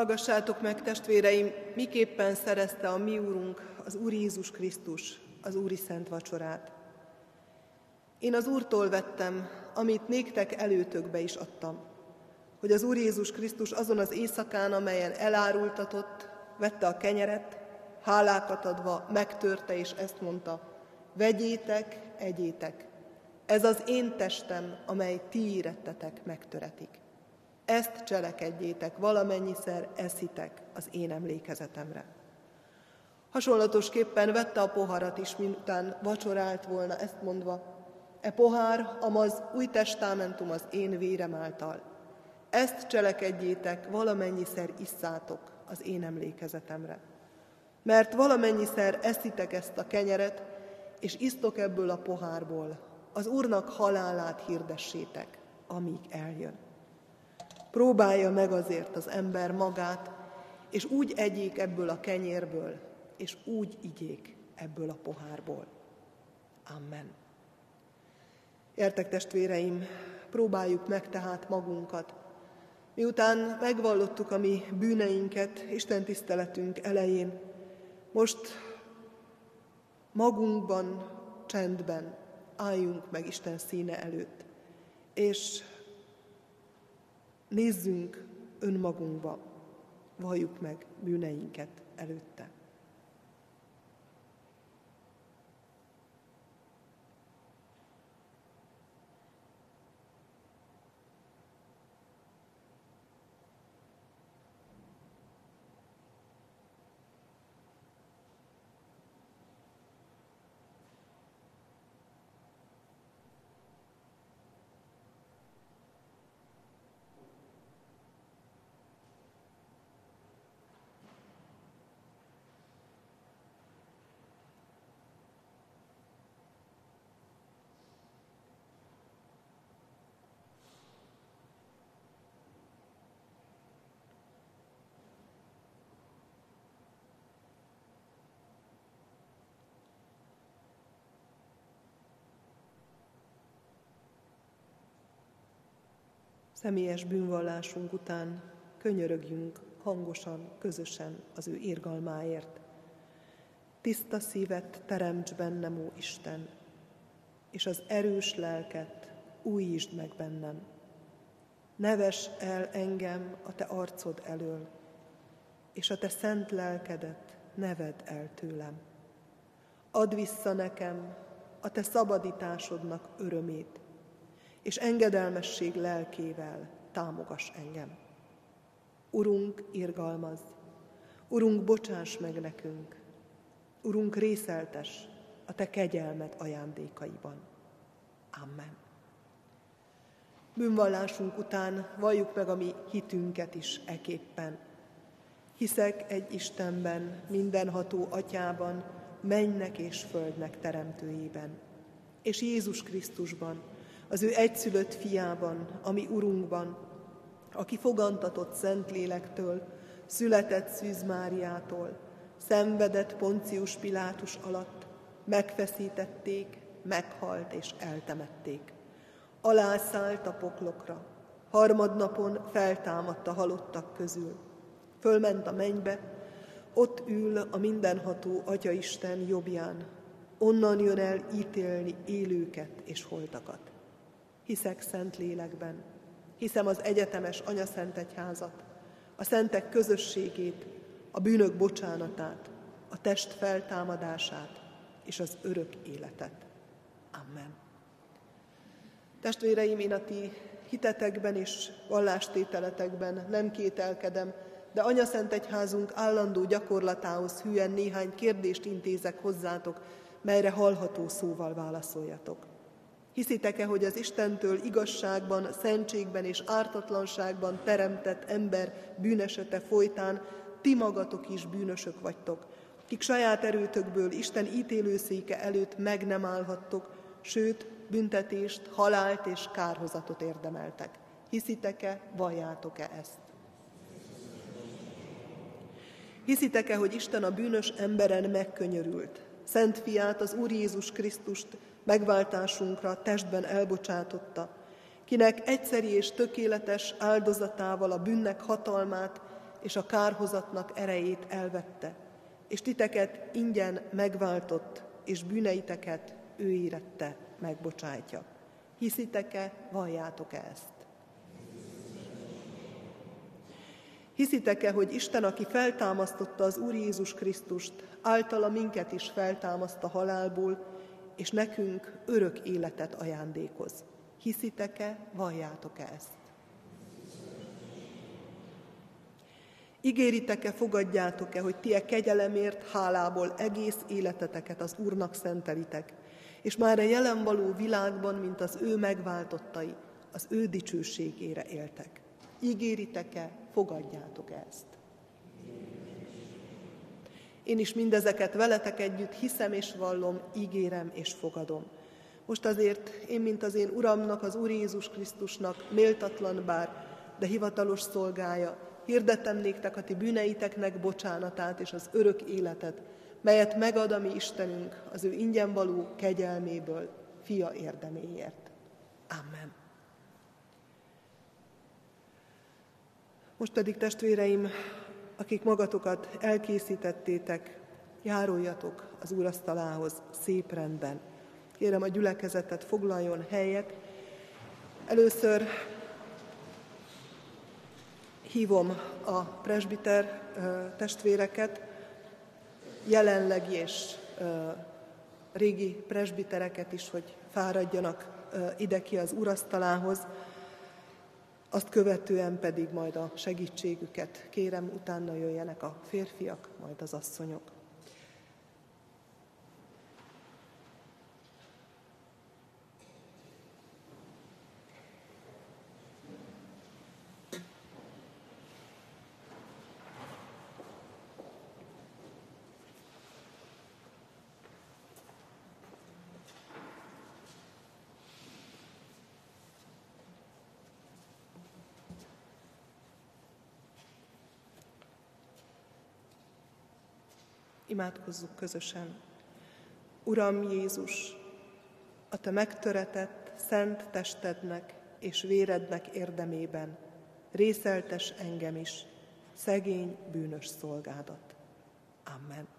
Hallgassátok meg, testvéreim, miképpen szerezte a mi Úrunk, az Úr Jézus Krisztus, az Úri Szent Vacsorát. Én az Úrtól vettem, amit néktek előtökbe is adtam, hogy az Úr Jézus Krisztus azon az éjszakán, amelyen elárultatott, vette a kenyeret, hálákat adva, megtörte és ezt mondta, vegyétek, egyétek, ez az én testem, amely ti érettetek megtöretik. Ezt cselekedjétek, valamennyiszer eszitek az én emlékezetemre. Hasonlatosképpen vette a poharat is, miután vacsorált volna, ezt mondva, e pohár, amaz új testamentum az én vérem által. Ezt cselekedjétek, valamennyiszer isszátok az én emlékezetemre. Mert valamennyiszer eszitek ezt a kenyeret, és isztok ebből a pohárból, az Úrnak halálát hirdessétek, amíg eljön. Próbálja meg azért az ember magát, és úgy egyék ebből a kenyérből, és úgy igyék ebből a pohárból. Amen. Értek testvéreim, próbáljuk meg tehát magunkat. Miután megvallottuk a mi bűneinket Isten tiszteletünk elején, most magunkban, csendben álljunk meg Isten színe előtt, és nézzünk önmagunkba, valljuk meg bűneinket előtte. Személyes bűnvallásunk után könyörögjünk hangosan, közösen az ő irgalmáért. Tiszta szívet teremts bennem, ó Isten, és az erős lelket újítsd meg bennem. Neves el engem a te arcod elől, és a te szent lelkedet neved el tőlem. Add vissza nekem a te szabadításodnak örömét, és engedelmesség lelkével támogass engem. Urunk, irgalmaz, Urunk, bocsáss meg nekünk, Urunk, részeltes a Te kegyelmed ajándékaiban. Amen. Bűnvallásunk után valljuk meg a mi hitünket is eképpen. Hiszek egy Istenben, mindenható atyában, mennek és földnek teremtőjében, és Jézus Krisztusban, az ő egyszülött fiában, ami Urunkban, aki fogantatott Szentlélektől, született Szűz Máriától, szenvedett Poncius Pilátus alatt, megfeszítették, meghalt és eltemették. Alászállt a poklokra, harmadnapon feltámadt a halottak közül. Fölment a mennybe, ott ül a mindenható Atyaisten jobbján, onnan jön el ítélni élőket és holtakat hiszek szent lélekben, hiszem az egyetemes Szent Egyházat, a szentek közösségét, a bűnök bocsánatát, a test feltámadását és az örök életet. Amen. Testvéreim, én a ti hitetekben és vallástételetekben nem kételkedem, de Anya Szent Egyházunk állandó gyakorlatához hűen néhány kérdést intézek hozzátok, melyre hallható szóval válaszoljatok. Hiszitek-e, hogy az Istentől igazságban, szentségben és ártatlanságban teremtett ember bűnesete folytán ti magatok is bűnösök vagytok, kik saját erőtökből Isten ítélőszéke előtt meg nem állhattok, sőt, büntetést, halált és kárhozatot érdemeltek. Hiszitek-e, valljátok-e ezt? Hiszitek-e, hogy Isten a bűnös emberen megkönyörült, Szent fiát, az Úr Jézus Krisztust megváltásunkra testben elbocsátotta, kinek egyszeri és tökéletes áldozatával a bűnnek hatalmát és a kárhozatnak erejét elvette, és titeket ingyen megváltott, és bűneiteket ő érette megbocsájtja. Hiszitek-e, valljátok-e ezt? Hiszitek-e, hogy Isten, aki feltámasztotta az Úr Jézus Krisztust, általa minket is feltámaszt a halálból, és nekünk örök életet ajándékoz. Hiszitek-e, valljátok-e ezt? Ígéritek-e, fogadjátok-e, hogy ti e kegyelemért, hálából egész életeteket az Úrnak szentelitek, és már a jelen való világban, mint az ő megváltottai, az ő dicsőségére éltek. Ígéritek-e, fogadjátok ezt? Én is mindezeket veletek együtt hiszem és vallom, ígérem és fogadom. Most azért én, mint az én Uramnak, az Úr Jézus Krisztusnak, méltatlan bár, de hivatalos szolgája, hirdetem néktek a ti bűneiteknek bocsánatát és az örök életet, melyet megad a mi Istenünk az ő ingyen való kegyelméből, fia érdeméért. Amen. Most pedig testvéreim, akik magatokat elkészítettétek, járuljatok az úrasztalához szép rendben. Kérem a gyülekezetet foglaljon helyet. Először hívom a presbiter testvéreket, jelenlegi és régi presbitereket is, hogy fáradjanak ide ki az urasztalához, azt követően pedig majd a segítségüket kérem, utána jöjjenek a férfiak, majd az asszonyok. Imádkozzuk közösen. Uram Jézus, a Te megtöretett, szent testednek és vérednek érdemében részeltes engem is, szegény, bűnös szolgádat. Amen.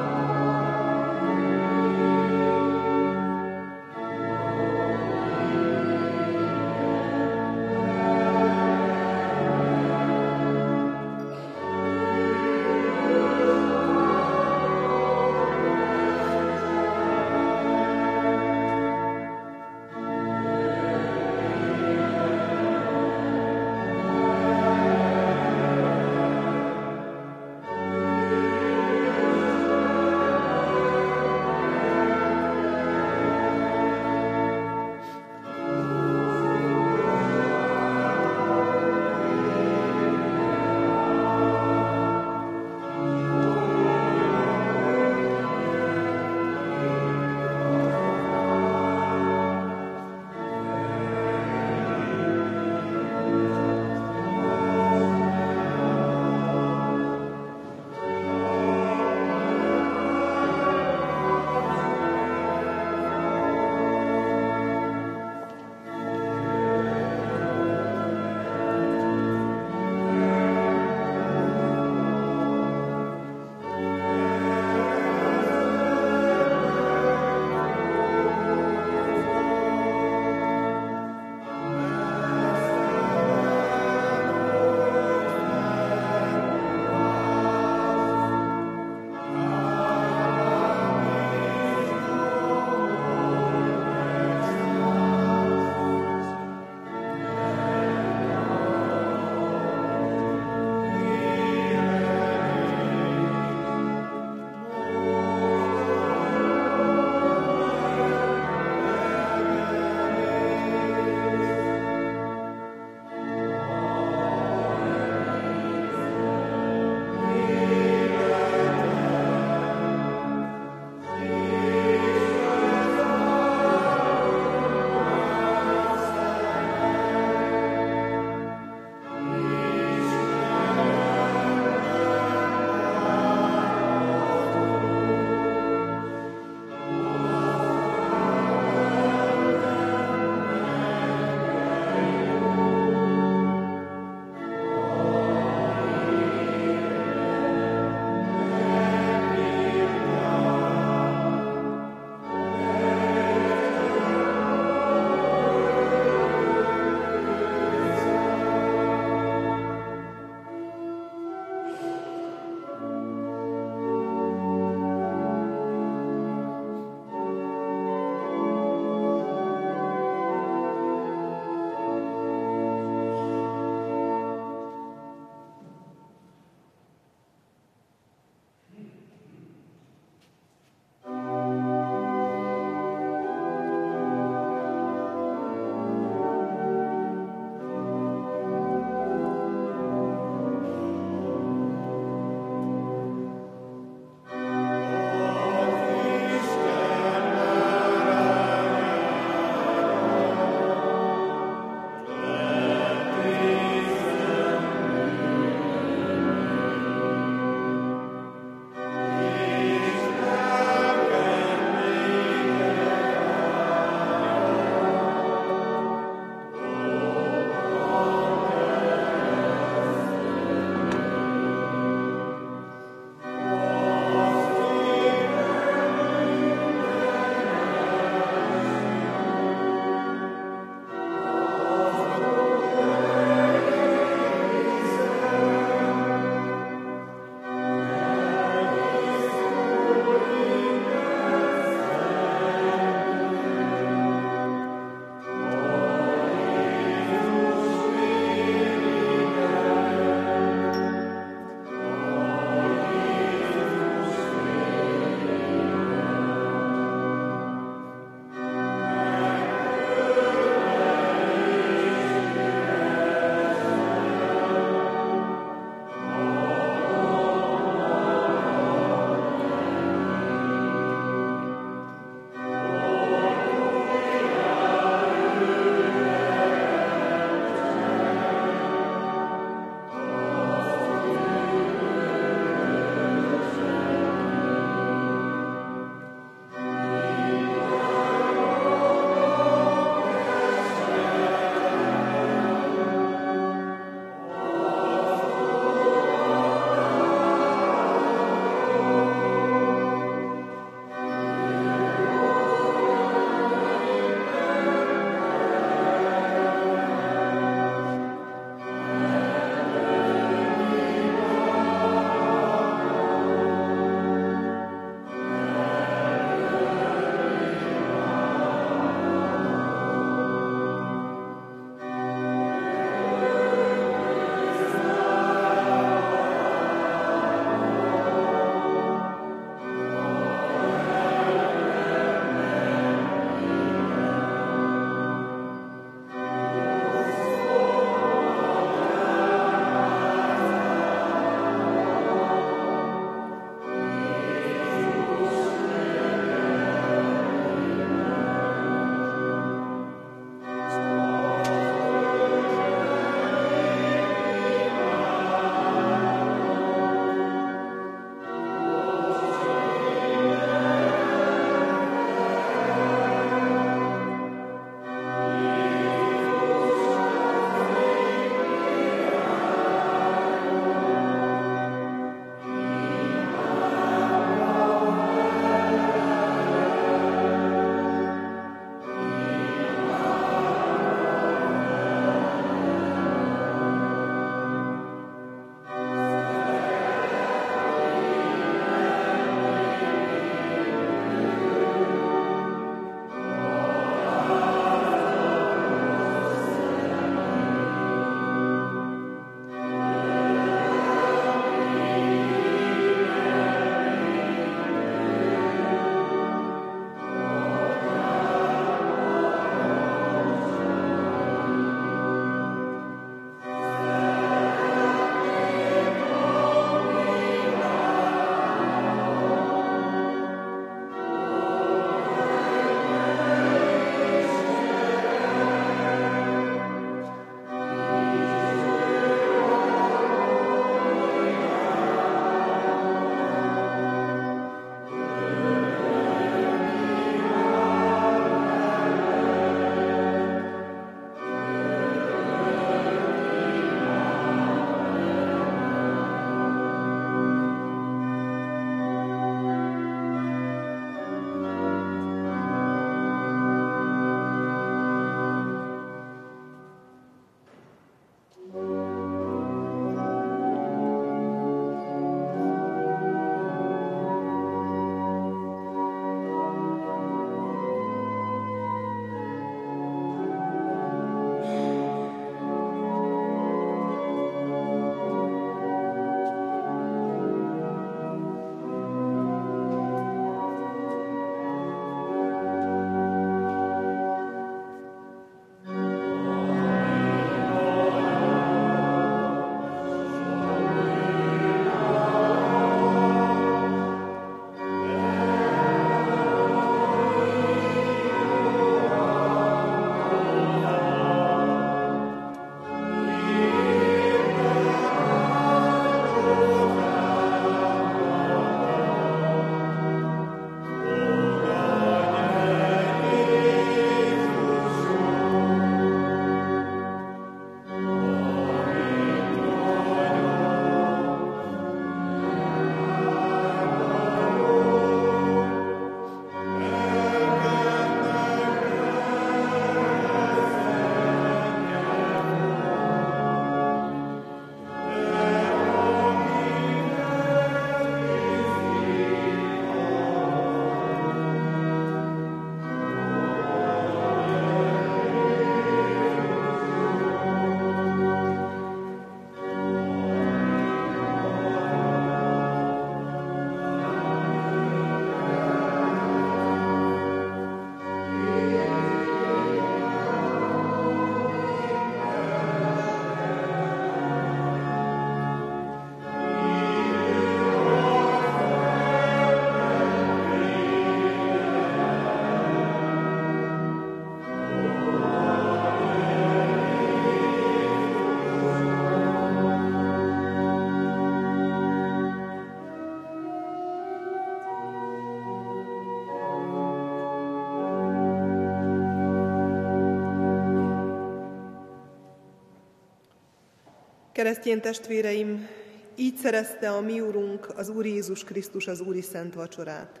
Keresztény testvéreim, így szerezte a mi Urunk, az Úr Jézus Krisztus az Úri Szent Vacsorát.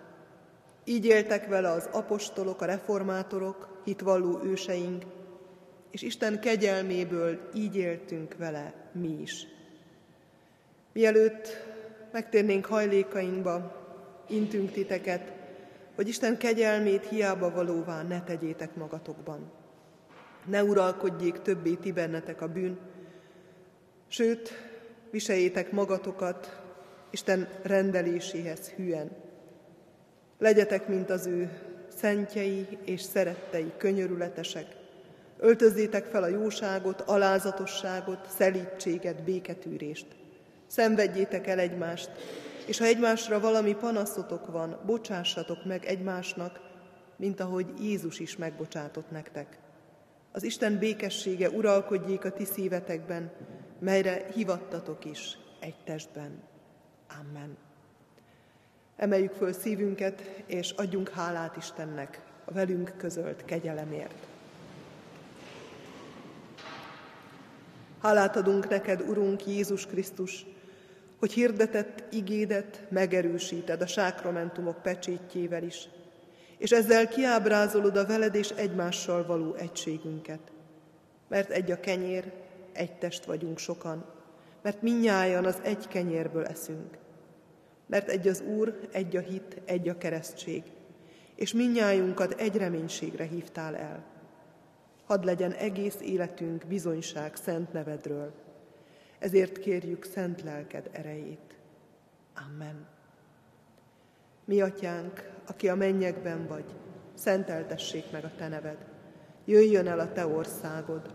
Így éltek vele az apostolok, a reformátorok, hitvalló őseink, és Isten kegyelméből így éltünk vele mi is. Mielőtt megtérnénk hajlékainkba, intünk titeket, hogy Isten kegyelmét hiába valóvá ne tegyétek magatokban. Ne uralkodjék többé ti bennetek a bűn, sőt, viseljétek magatokat Isten rendeléséhez hűen. Legyetek, mint az ő szentjei és szerettei, könyörületesek. Öltözzétek fel a jóságot, alázatosságot, szelítséget, béketűrést. Szenvedjétek el egymást, és ha egymásra valami panaszotok van, bocsássatok meg egymásnak, mint ahogy Jézus is megbocsátott nektek. Az Isten békessége uralkodjék a ti szívetekben, melyre hivattatok is egy testben. Amen. Emeljük föl szívünket, és adjunk hálát Istennek a velünk közölt kegyelemért. Hálát adunk neked, Urunk Jézus Krisztus, hogy hirdetett igédet megerősíted a sákramentumok pecsétjével is, és ezzel kiábrázolod a veled és egymással való egységünket. Mert egy a kenyér, egy test vagyunk sokan, mert minnyájan az egy kenyérből eszünk. Mert egy az Úr, egy a hit, egy a keresztség, és minnyájunkat egy reménységre hívtál el. Hadd legyen egész életünk bizonyság szent nevedről. Ezért kérjük szent lelked erejét. Amen. Mi atyánk, aki a mennyekben vagy, szenteltessék meg a te neved. Jöjjön el a te országod,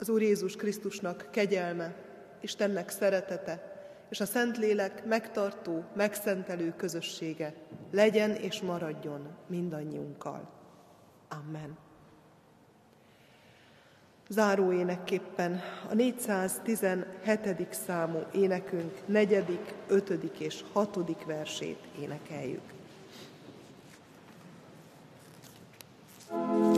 az Úr Jézus Krisztusnak kegyelme, Istennek szeretete, és a Szentlélek megtartó, megszentelő közössége legyen és maradjon mindannyiunkkal. Amen. Záró énekképpen a 417. számú énekünk negyedik, ötödik és hatodik versét énekeljük. thank you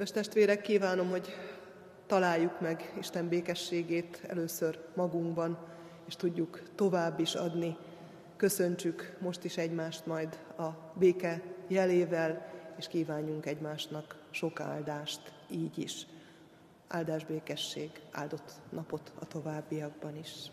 Kedves testvérek, kívánom, hogy találjuk meg Isten békességét először magunkban, és tudjuk tovább is adni. Köszöntsük most is egymást majd a béke jelével, és kívánjunk egymásnak sok áldást így is. Áldás békesség, áldott napot a továbbiakban is.